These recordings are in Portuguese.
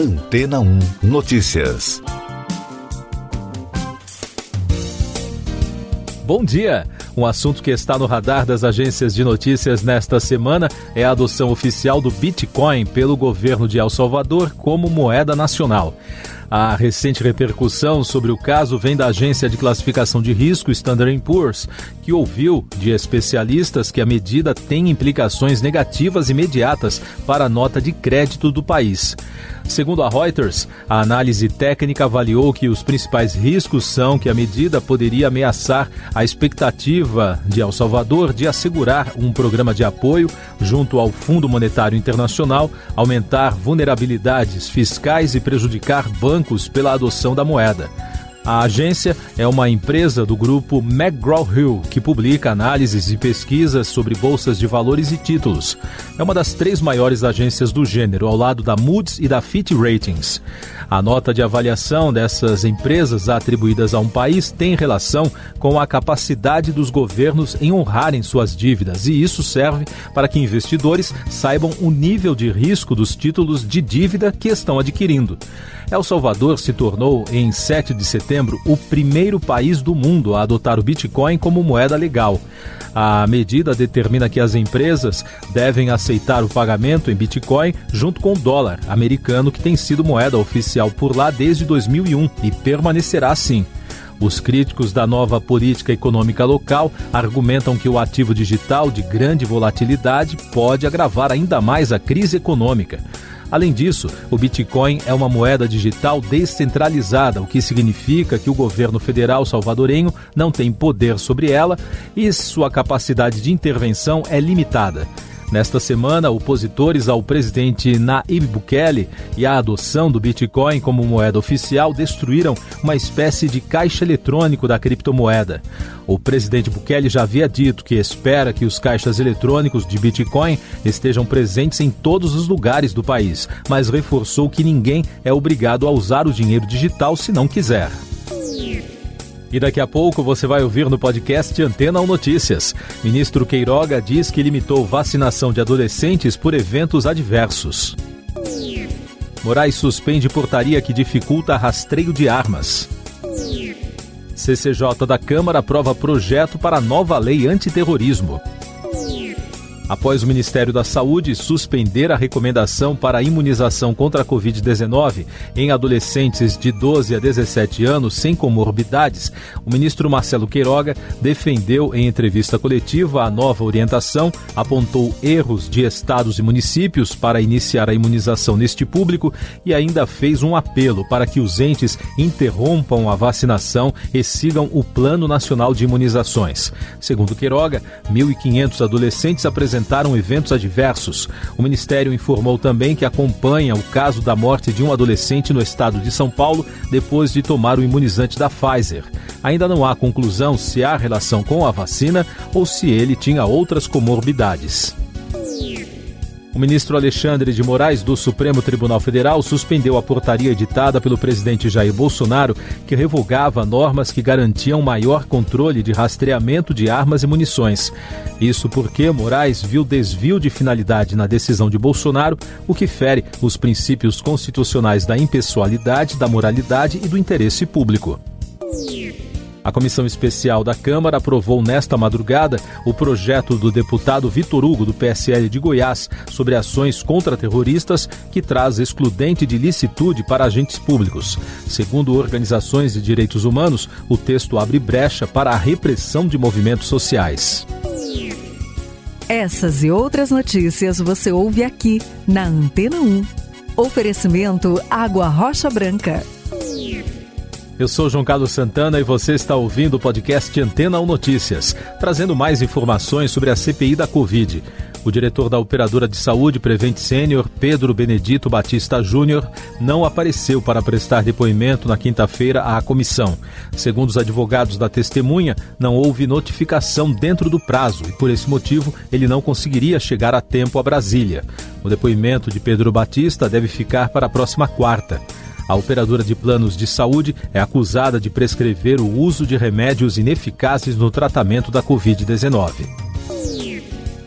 Antena 1 Notícias. Bom dia! Um assunto que está no radar das agências de notícias nesta semana é a adoção oficial do Bitcoin pelo governo de El Salvador como moeda nacional. A recente repercussão sobre o caso vem da agência de classificação de risco Standard Poor's, que ouviu de especialistas que a medida tem implicações negativas imediatas para a nota de crédito do país. Segundo a Reuters, a análise técnica avaliou que os principais riscos são que a medida poderia ameaçar a expectativa de El Salvador de assegurar um programa de apoio junto ao Fundo Monetário Internacional, aumentar vulnerabilidades fiscais e prejudicar bancos pela adoção da moeda. A agência é uma empresa do grupo McGraw-Hill, que publica análises e pesquisas sobre bolsas de valores e títulos. É uma das três maiores agências do gênero, ao lado da Moody's e da Fitch Ratings. A nota de avaliação dessas empresas atribuídas a um país tem relação com a capacidade dos governos em honrarem suas dívidas, e isso serve para que investidores saibam o nível de risco dos títulos de dívida que estão adquirindo. El Salvador se tornou, em 7 de setembro, o primeiro país do mundo a adotar o Bitcoin como moeda legal. A medida determina que as empresas devem aceitar o pagamento em Bitcoin junto com o dólar americano, que tem sido moeda oficial por lá desde 2001 e permanecerá assim. Os críticos da nova política econômica local argumentam que o ativo digital de grande volatilidade pode agravar ainda mais a crise econômica. Além disso, o Bitcoin é uma moeda digital descentralizada, o que significa que o governo federal salvadorenho não tem poder sobre ela e sua capacidade de intervenção é limitada. Nesta semana, opositores ao presidente Nayib Bukele e à adoção do Bitcoin como moeda oficial destruíram uma espécie de caixa eletrônico da criptomoeda. O presidente Bukele já havia dito que espera que os caixas eletrônicos de Bitcoin estejam presentes em todos os lugares do país, mas reforçou que ninguém é obrigado a usar o dinheiro digital se não quiser. E daqui a pouco você vai ouvir no podcast Antena 1 Notícias. Ministro Queiroga diz que limitou vacinação de adolescentes por eventos adversos. Moraes suspende portaria que dificulta rastreio de armas. CCJ da Câmara aprova projeto para nova lei antiterrorismo após o Ministério da Saúde suspender a recomendação para a imunização contra a Covid-19 em adolescentes de 12 a 17 anos sem comorbidades, o ministro Marcelo Queiroga defendeu em entrevista coletiva a nova orientação, apontou erros de estados e municípios para iniciar a imunização neste público e ainda fez um apelo para que os entes interrompam a vacinação e sigam o Plano Nacional de Imunizações. Segundo Queiroga, 1.500 adolescentes apresentaram apresentaram eventos adversos. O Ministério informou também que acompanha o caso da morte de um adolescente no estado de São Paulo depois de tomar o imunizante da Pfizer. Ainda não há conclusão se há relação com a vacina ou se ele tinha outras comorbidades. O ministro Alexandre de Moraes, do Supremo Tribunal Federal, suspendeu a portaria editada pelo presidente Jair Bolsonaro, que revogava normas que garantiam maior controle de rastreamento de armas e munições. Isso porque Moraes viu desvio de finalidade na decisão de Bolsonaro, o que fere os princípios constitucionais da impessoalidade, da moralidade e do interesse público. A comissão especial da Câmara aprovou nesta madrugada o projeto do deputado Vitor Hugo, do PSL de Goiás, sobre ações contra terroristas, que traz excludente de licitude para agentes públicos. Segundo organizações de direitos humanos, o texto abre brecha para a repressão de movimentos sociais. Essas e outras notícias você ouve aqui na Antena 1. Oferecimento Água Rocha Branca. Eu sou João Carlos Santana e você está ouvindo o podcast Antena 1 Notícias, trazendo mais informações sobre a CPI da Covid. O diretor da Operadora de Saúde Prevent Sênior, Pedro Benedito Batista Júnior, não apareceu para prestar depoimento na quinta-feira à comissão. Segundo os advogados da testemunha, não houve notificação dentro do prazo e, por esse motivo, ele não conseguiria chegar a tempo a Brasília. O depoimento de Pedro Batista deve ficar para a próxima quarta. A operadora de planos de saúde é acusada de prescrever o uso de remédios ineficazes no tratamento da Covid-19.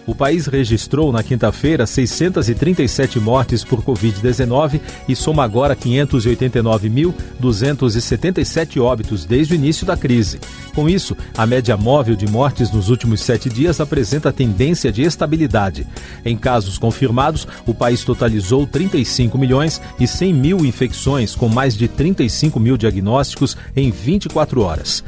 O país registrou na quinta-feira 637 mortes por Covid-19 e soma agora 589.277 óbitos desde o início da crise. Com isso, a média móvel de mortes nos últimos sete dias apresenta tendência de estabilidade. Em casos confirmados, o país totalizou 35 milhões e 100 mil infecções, com mais de 35 mil diagnósticos em 24 horas.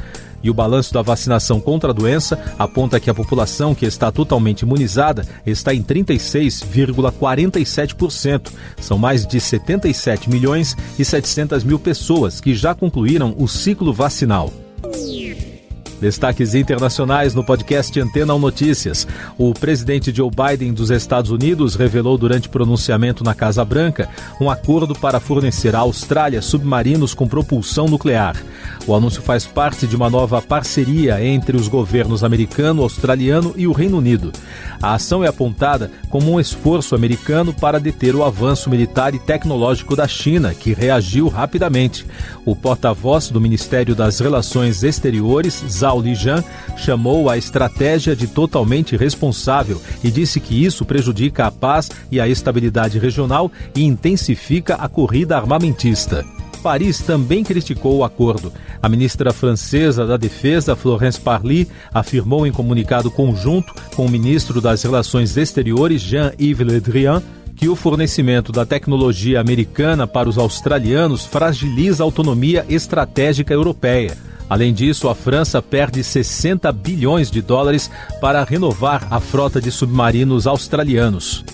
E o balanço da vacinação contra a doença aponta que a população que está totalmente imunizada está em 36,47%. São mais de 77 milhões e 700 mil pessoas que já concluíram o ciclo vacinal. Destaques internacionais no podcast Antena 1 Notícias. O presidente Joe Biden dos Estados Unidos revelou durante pronunciamento na Casa Branca um acordo para fornecer à Austrália submarinos com propulsão nuclear. O anúncio faz parte de uma nova parceria entre os governos americano, australiano e o Reino Unido. A ação é apontada como um esforço americano para deter o avanço militar e tecnológico da China, que reagiu rapidamente. O porta-voz do Ministério das Relações Exteriores, Zhao Lijian, chamou a estratégia de totalmente responsável e disse que isso prejudica a paz e a estabilidade regional e intensifica a corrida armamentista. Paris também criticou o acordo. A ministra francesa da Defesa, Florence Parly, afirmou em comunicado conjunto com o ministro das Relações Exteriores, Jean-Yves Le Drian, que o fornecimento da tecnologia americana para os australianos fragiliza a autonomia estratégica europeia. Além disso, a França perde 60 bilhões de dólares para renovar a frota de submarinos australianos.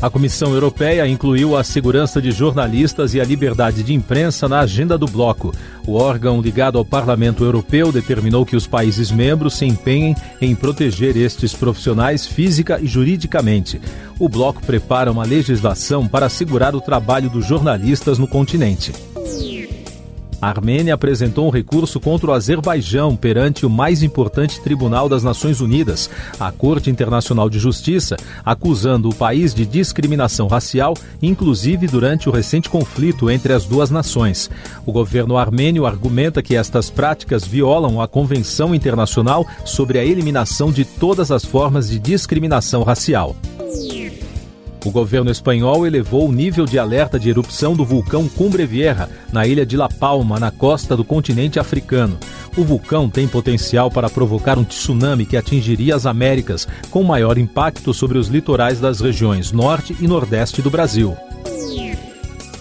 A Comissão Europeia incluiu a segurança de jornalistas e a liberdade de imprensa na agenda do bloco. O órgão ligado ao Parlamento Europeu determinou que os países membros se empenhem em proteger estes profissionais física e juridicamente. O bloco prepara uma legislação para assegurar o trabalho dos jornalistas no continente. A Armênia apresentou um recurso contra o Azerbaijão perante o mais importante tribunal das Nações Unidas, a Corte Internacional de Justiça, acusando o país de discriminação racial, inclusive durante o recente conflito entre as duas nações. O governo armênio argumenta que estas práticas violam a Convenção Internacional sobre a Eliminação de Todas as Formas de Discriminação Racial. O governo espanhol elevou o nível de alerta de erupção do vulcão Cumbre Vieja, na ilha de La Palma, na costa do continente africano. O vulcão tem potencial para provocar um tsunami que atingiria as Américas, com maior impacto sobre os litorais das regiões norte e nordeste do Brasil.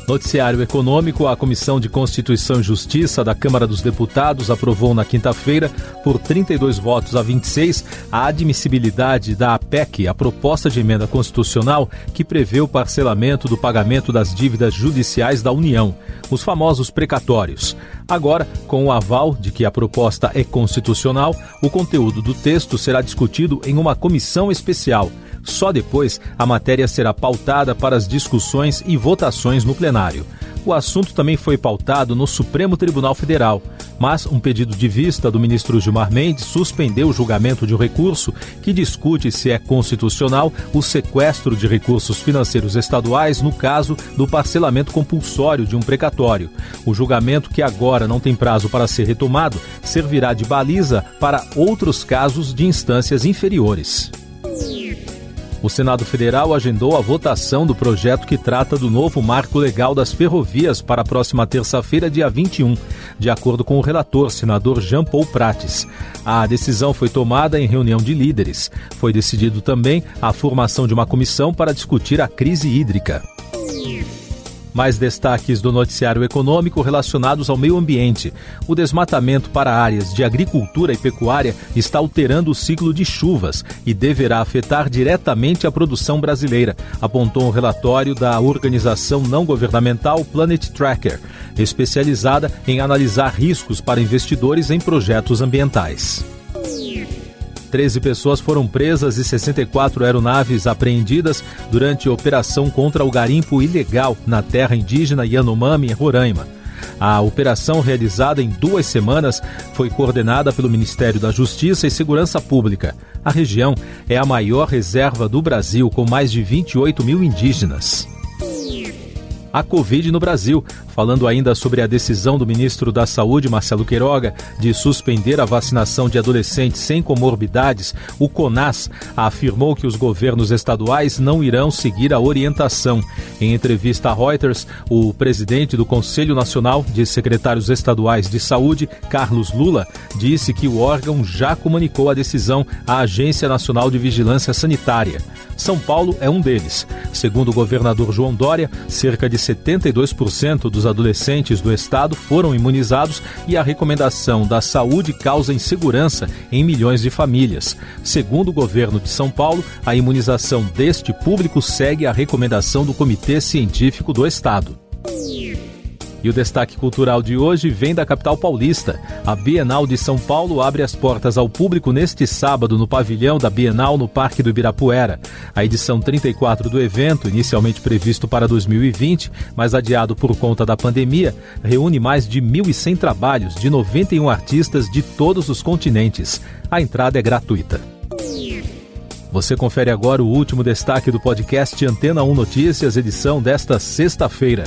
Noticiário Econômico, a Comissão de Constituição e Justiça da Câmara dos Deputados aprovou na quinta-feira, por 32 votos a 26, a admissibilidade da APEC, a proposta de emenda constitucional que prevê o parcelamento do pagamento das dívidas judiciais da União, os famosos precatórios. Agora, com o aval de que a proposta é constitucional, o conteúdo do texto será discutido em uma comissão especial. Só depois a matéria será pautada para as discussões e votações no plenário. O assunto também foi pautado no Supremo Tribunal Federal, mas um pedido de vista do ministro Gilmar Mendes suspendeu o julgamento de um recurso que discute se é constitucional o sequestro de recursos financeiros estaduais no caso do parcelamento compulsório de um precatório. O julgamento, que agora não tem prazo para ser retomado, servirá de baliza para outros casos de instâncias inferiores. O Senado Federal agendou a votação do projeto que trata do novo marco legal das ferrovias para a próxima terça-feira, dia 21, de acordo com o relator, senador Jean Paul Prates. A decisão foi tomada em reunião de líderes. Foi decidido também a formação de uma comissão para discutir a crise hídrica. Mais destaques do noticiário econômico relacionados ao meio ambiente. O desmatamento para áreas de agricultura e pecuária está alterando o ciclo de chuvas e deverá afetar diretamente a produção brasileira, apontou um relatório da organização não governamental Planet Tracker, especializada em analisar riscos para investidores em projetos ambientais. 13 pessoas foram presas e 64 aeronaves apreendidas durante operação contra o garimpo ilegal na terra indígena Yanomami, em Roraima. A operação, realizada em duas semanas, foi coordenada pelo Ministério da Justiça e Segurança Pública. A região é a maior reserva do Brasil, com mais de 28 mil indígenas. A Covid no Brasil, falando ainda sobre a decisão do ministro da Saúde, Marcelo Queiroga, de suspender a vacinação de adolescentes sem comorbidades. O CONAS afirmou que os governos estaduais não irão seguir a orientação. Em entrevista à Reuters, o presidente do Conselho Nacional de Secretários Estaduais de Saúde, Carlos Lula, disse que o órgão já comunicou a decisão à Agência Nacional de Vigilância Sanitária. São Paulo é um deles. Segundo o governador João Dória, cerca de 72% dos adolescentes do estado foram imunizados e a recomendação da saúde causa insegurança em milhões de famílias. Segundo o governo de São Paulo, a imunização deste público segue a recomendação do Comitê Científico do Estado. E o destaque cultural de hoje vem da capital paulista. A Bienal de São Paulo abre as portas ao público neste sábado no pavilhão da Bienal no Parque do Ibirapuera. A edição 34 do evento, inicialmente previsto para 2020, mas adiado por conta da pandemia, reúne mais de 1.100 trabalhos de 91 artistas de todos os continentes. A entrada é gratuita. Você confere agora o último destaque do podcast Antena 1 Notícias, edição desta sexta-feira.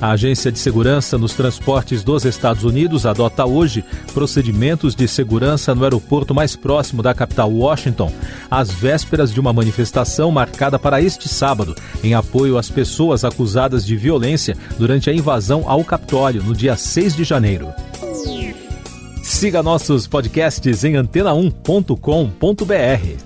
A Agência de Segurança nos Transportes dos Estados Unidos adota hoje procedimentos de segurança no aeroporto mais próximo da capital Washington, às vésperas de uma manifestação marcada para este sábado, em apoio às pessoas acusadas de violência durante a invasão ao Capitólio no dia 6 de janeiro. Siga nossos podcasts em antena1.com.br.